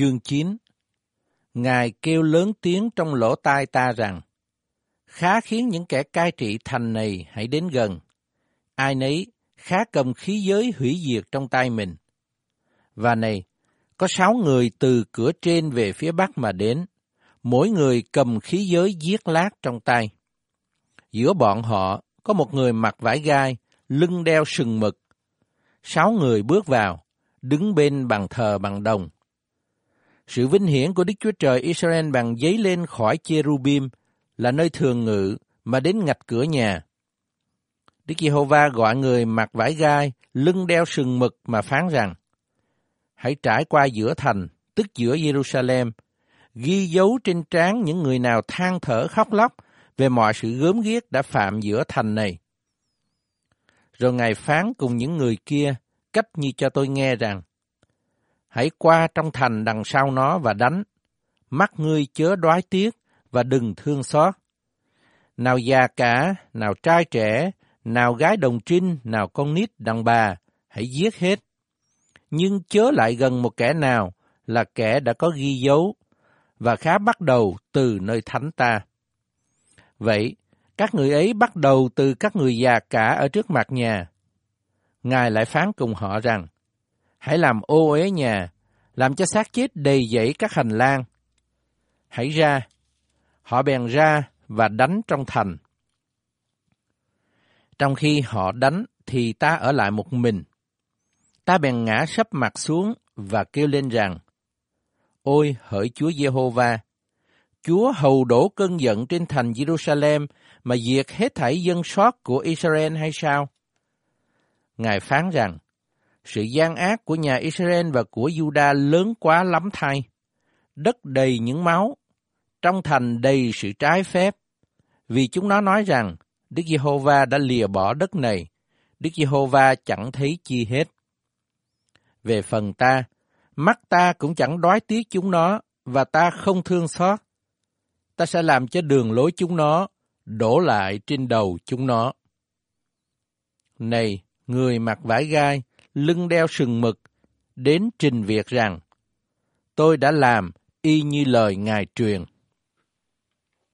Chương 9 Ngài kêu lớn tiếng trong lỗ tai ta rằng, khá khiến những kẻ cai trị thành này hãy đến gần. Ai nấy khá cầm khí giới hủy diệt trong tay mình. Và này, có sáu người từ cửa trên về phía bắc mà đến, mỗi người cầm khí giới giết lát trong tay. Giữa bọn họ có một người mặc vải gai, lưng đeo sừng mực. Sáu người bước vào, đứng bên bàn thờ bằng đồng. Sự vinh hiển của Đức Chúa Trời Israel bằng giấy lên khỏi cherubim là nơi thường ngự mà đến ngạch cửa nhà. Đức Giê-hô-va gọi người mặc vải gai, lưng đeo sừng mực mà phán rằng, Hãy trải qua giữa thành, tức giữa Jerusalem, ghi dấu trên trán những người nào than thở khóc lóc về mọi sự gớm ghiếc đã phạm giữa thành này. Rồi Ngài phán cùng những người kia cách như cho tôi nghe rằng, Hãy qua trong thành đằng sau nó và đánh, mắt ngươi chớ đoái tiếc và đừng thương xót. Nào già cả, nào trai trẻ, nào gái đồng trinh, nào con nít đàn bà, hãy giết hết. Nhưng chớ lại gần một kẻ nào là kẻ đã có ghi dấu, và khá bắt đầu từ nơi thánh ta. Vậy, các người ấy bắt đầu từ các người già cả ở trước mặt nhà. Ngài lại phán cùng họ rằng, hãy làm ô uế nhà, làm cho xác chết đầy dẫy các hành lang. Hãy ra, họ bèn ra và đánh trong thành. Trong khi họ đánh thì ta ở lại một mình. Ta bèn ngã sấp mặt xuống và kêu lên rằng, Ôi hỡi Chúa Giê-hô-va, Chúa hầu đổ cơn giận trên thành Jerusalem mà diệt hết thảy dân sót của Israel hay sao? Ngài phán rằng, sự gian ác của nhà Israel và của Juda lớn quá lắm thay. Đất đầy những máu, trong thành đầy sự trái phép. Vì chúng nó nói rằng, Đức Giê-hô-va đã lìa bỏ đất này, Đức Giê-hô-va chẳng thấy chi hết. Về phần ta, mắt ta cũng chẳng đói tiếc chúng nó, và ta không thương xót. Ta sẽ làm cho đường lối chúng nó đổ lại trên đầu chúng nó. Này, người mặc vải gai, lưng đeo sừng mực, đến trình việc rằng, tôi đã làm y như lời Ngài truyền.